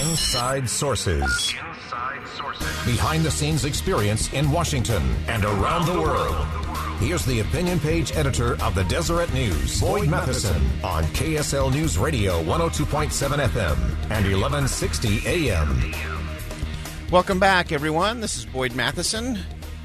Inside Sources. Behind the scenes experience in Washington and around the world. Here's the opinion page editor of the Deseret News, Boyd Matheson, on KSL News Radio 102.7 FM and 1160 AM. Welcome back, everyone. This is Boyd Matheson,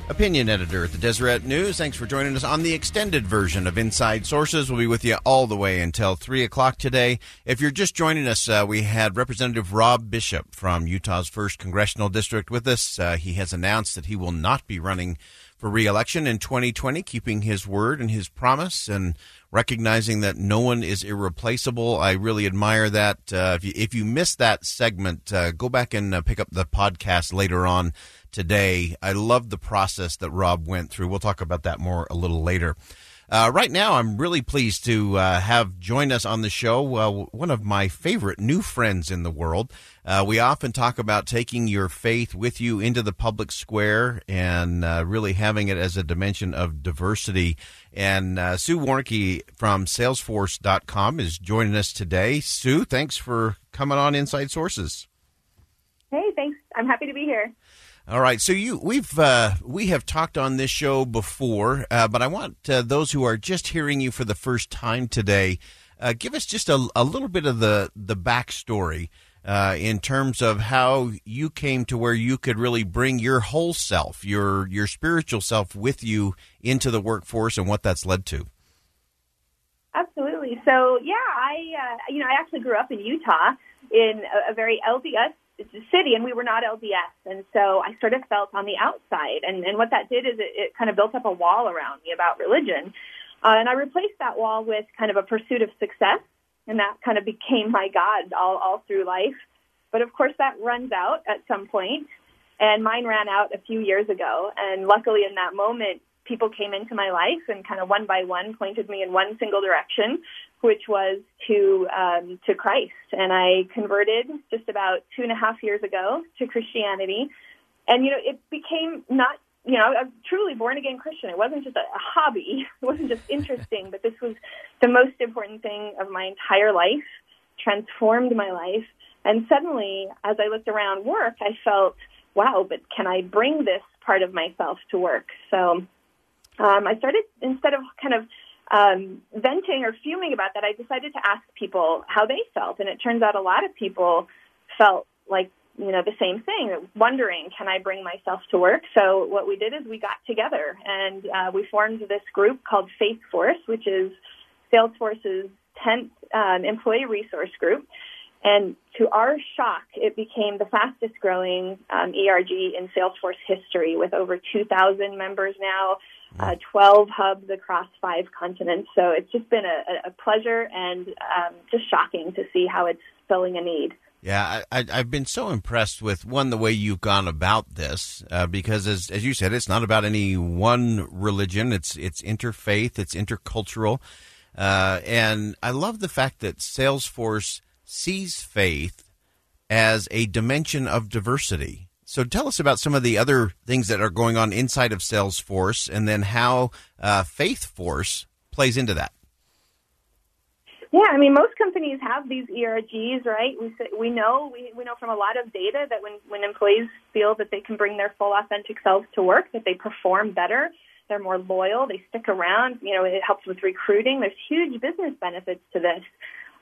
opinion editor at the Deseret News. Thanks for joining us on the extended version of Inside Sources. We'll be with you all the way until 3 o'clock today. If you're just joining us, uh, we had Representative Rob Bishop from Utah's 1st Congressional District with us. Uh, he has announced that he will not be running for reelection in 2020, keeping his word and his promise and recognizing that no one is irreplaceable. I really admire that. Uh, if, you, if you missed that segment, uh, go back and uh, pick up the podcast later on today. I love the process that Rob went through. We'll talk about that more a little later. Uh, right now, I'm really pleased to uh, have joined us on the show uh, one of my favorite new friends in the world. Uh, we often talk about taking your faith with you into the public square and uh, really having it as a dimension of diversity. And uh, Sue Warnke from Salesforce.com is joining us today. Sue, thanks for coming on Inside Sources. Hey, thanks. I'm happy to be here. All right, so you we've uh, we have talked on this show before, uh, but I want uh, those who are just hearing you for the first time today, uh, give us just a, a, little bit of the the backstory uh, in terms of how you came to where you could really bring your whole self, your your spiritual self, with you into the workforce, and what that's led to. Absolutely. So yeah, I uh, you know I actually grew up in Utah in a, a very LDS city and we were not LDS. And so I sort of felt on the outside. And, and what that did is it, it kind of built up a wall around me about religion. Uh, and I replaced that wall with kind of a pursuit of success. And that kind of became my God all, all through life. But of course, that runs out at some point, And mine ran out a few years ago. And luckily, in that moment, people came into my life and kind of one by one pointed me in one single direction which was to um, to Christ, and I converted just about two and a half years ago to Christianity, and you know it became not you know a truly born again Christian. It wasn't just a, a hobby, it wasn't just interesting, but this was the most important thing of my entire life, transformed my life, and suddenly as I looked around work, I felt wow, but can I bring this part of myself to work? So um, I started instead of kind of um, venting or fuming about that, I decided to ask people how they felt. And it turns out a lot of people felt like, you know, the same thing, wondering, can I bring myself to work? So what we did is we got together and uh, we formed this group called Faith Force, which is Salesforce's 10th um, employee resource group. And to our shock, it became the fastest growing um, ERG in Salesforce history with over 2,000 members now uh, 12 hubs across five continents. So it's just been a, a pleasure and um, just shocking to see how it's filling a need. Yeah, I, have been so impressed with one the way you've gone about this, uh, because as as you said, it's not about any one religion. It's it's interfaith, it's intercultural, uh, and I love the fact that Salesforce sees faith as a dimension of diversity. So tell us about some of the other things that are going on inside of Salesforce, and then how uh, Faith Force plays into that. Yeah, I mean, most companies have these ERGs, right? We we know we, we know from a lot of data that when when employees feel that they can bring their full authentic selves to work, that they perform better, they're more loyal, they stick around. You know, it helps with recruiting. There's huge business benefits to this.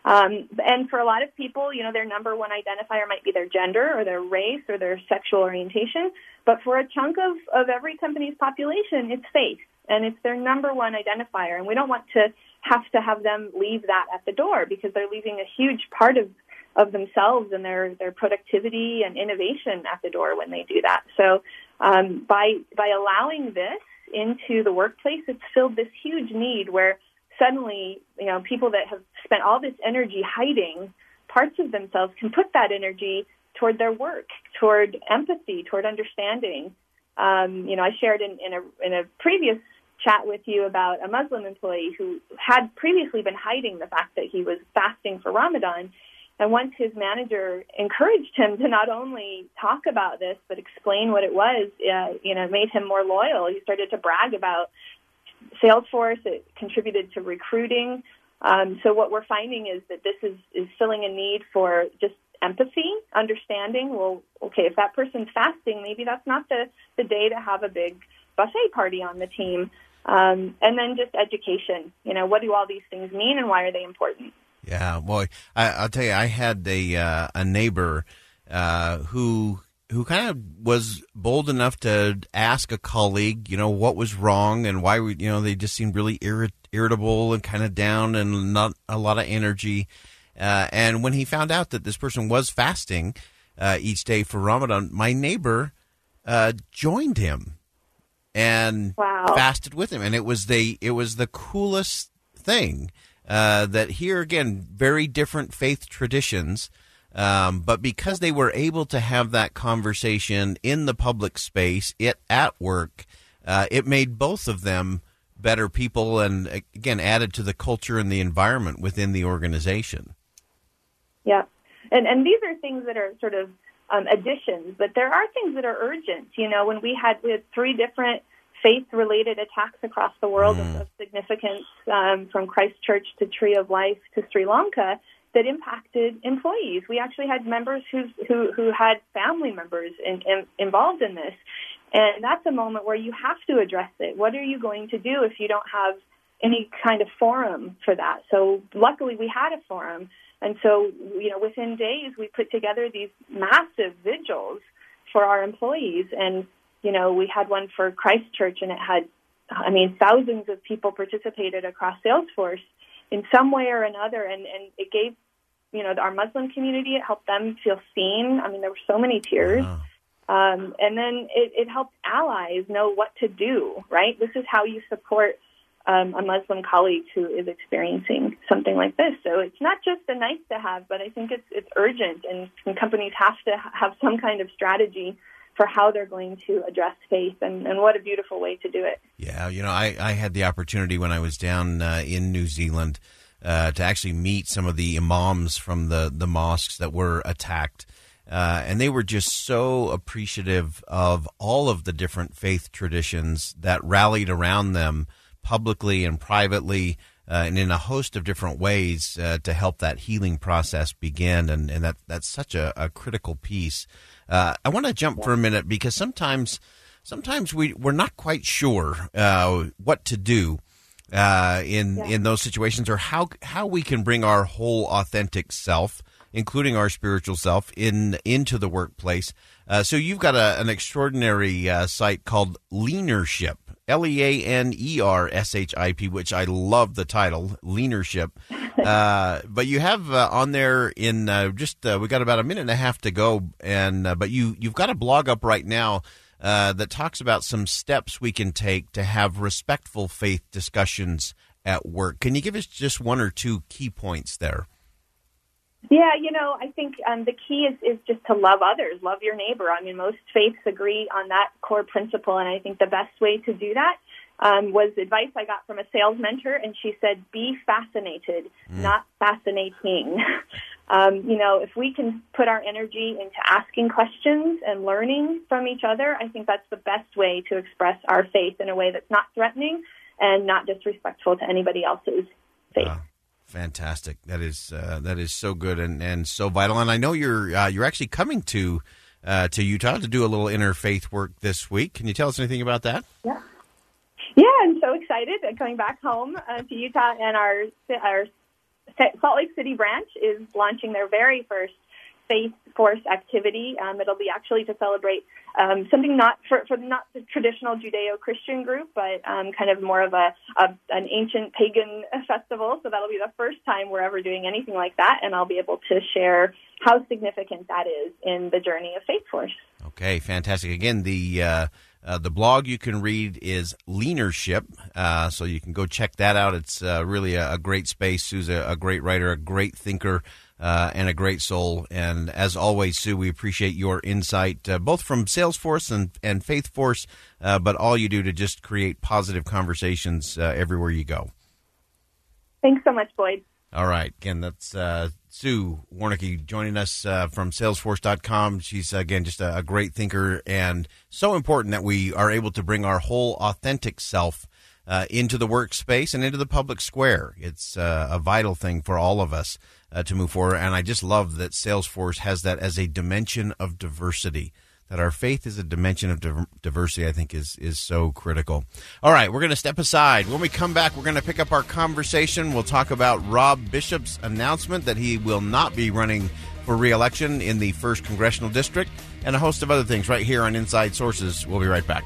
Um, and for a lot of people, you know, their number one identifier might be their gender or their race or their sexual orientation. But for a chunk of, of every company's population, it's faith. And it's their number one identifier. And we don't want to have to have them leave that at the door because they're leaving a huge part of, of themselves and their, their productivity and innovation at the door when they do that. So um, by, by allowing this into the workplace, it's filled this huge need where suddenly, you know, people that have spent all this energy hiding parts of themselves can put that energy toward their work, toward empathy, toward understanding. Um, you know, I shared in, in a in a previous chat with you about a Muslim employee who had previously been hiding the fact that he was fasting for Ramadan. And once his manager encouraged him to not only talk about this but explain what it was, uh, you know, made him more loyal. He started to brag about Salesforce. It contributed to recruiting. Um, so what we're finding is that this is is filling a need for just empathy, understanding. Well, okay, if that person's fasting, maybe that's not the the day to have a big buffet party on the team. Um, and then just education. You know, what do all these things mean, and why are they important? Yeah, boy, I, will tell you, I had a uh, a neighbor uh, who who kind of was bold enough to ask a colleague, you know, what was wrong and why we, you know, they just seemed really irrit- irritable and kind of down and not a lot of energy. Uh, and when he found out that this person was fasting uh, each day for Ramadan, my neighbor uh, joined him and wow. fasted with him, and it was the it was the coolest thing. Uh, that here again, very different faith traditions. Um, but because they were able to have that conversation in the public space, it at work, uh, it made both of them better people, and again added to the culture and the environment within the organization. Yeah, and and these are things that are sort of um, additions, but there are things that are urgent. You know, when we had we had three different faith-related attacks across the world mm. of significance, um, from Christchurch to Tree of Life to Sri Lanka that impacted employees. We actually had members who who, who had family members in, in, involved in this, and that's a moment where you have to address it. What are you going to do if you don't have any kind of forum for that? So luckily, we had a forum, and so you know within days we put together these massive vigils for our employees, and you know we had one for Christchurch, and it had I mean thousands of people participated across Salesforce in some way or another, and, and it gave you know, our Muslim community. It helped them feel seen. I mean, there were so many tears. Wow. Um, and then it, it helped allies know what to do, right? This is how you support um, a Muslim colleague who is experiencing something like this. So it's not just a nice to have, but I think it's, it's urgent, and, and companies have to have some kind of strategy for how they're going to address faith, and, and what a beautiful way to do it. Yeah, you know, I, I had the opportunity when I was down uh, in New Zealand uh, to actually meet some of the imams from the, the mosques that were attacked. Uh, and they were just so appreciative of all of the different faith traditions that rallied around them publicly and privately uh, and in a host of different ways uh, to help that healing process begin. And, and that, that's such a, a critical piece. Uh, I want to jump for a minute because sometimes sometimes we, we're not quite sure uh, what to do uh, in yeah. in those situations, or how how we can bring our whole authentic self, including our spiritual self, in into the workplace. Uh, so you've got a, an extraordinary uh, site called Leanership, L E A N E R S H I P, which I love the title, Leanership. Uh, but you have uh, on there in uh, just we got about a minute and a half to go, and but you you've got a blog up right now uh, that talks about some steps we can take to have respectful faith discussions at work. Can you give us just one or two key points there? Yeah, you know, I think um, the key is, is just to love others, love your neighbor. I mean, most faiths agree on that core principle, and I think the best way to do that um, was advice I got from a sales mentor, and she said, "Be fascinated, mm. not fascinating." um, you know, if we can put our energy into asking questions and learning from each other, I think that's the best way to express our faith in a way that's not threatening and not disrespectful to anybody else's faith. Uh, fantastic! That is uh, that is so good and, and so vital. And I know you're uh, you're actually coming to uh, to Utah to do a little interfaith work this week. Can you tell us anything about that? Yeah. Yeah, I'm so excited at coming back home uh, to Utah, and our our Salt Lake City branch is launching their very first Faith Force activity. Um, it'll be actually to celebrate um, something not for, for not the traditional Judeo-Christian group, but um, kind of more of a, a an ancient pagan festival. So that'll be the first time we're ever doing anything like that, and I'll be able to share how significant that is in the journey of Faith Force. Okay, fantastic. Again, the uh, uh, the blog you can read is Leanership, uh, so you can go check that out. It's uh, really a, a, great space. Sue's a, a, great writer, a great thinker, uh, and a great soul. And as always, Sue, we appreciate your insight, uh, both from Salesforce and, and Faithforce, uh, but all you do to just create positive conversations everywhere you go. Thanks so much, Boyd. All right. Again, that's uh, Sue Warnicki joining us uh, from Salesforce.com. She's, again, just a, a, great thinker and so important that we are able to bring our whole authentic self uh, into the workspace and into the public square. It's uh, a vital thing for all of us uh, to move forward. And I just love that Salesforce has that as a dimension of diversity that our faith is a dimension of diversity, I think is is so critical. All right, we're going to step aside. When we come back, we're going to pick up our conversation. We'll talk about Rob Bishop's announcement that he will not be running for reelection in the first congressional district, and a host of other things right here on Inside Sources. We'll be right back.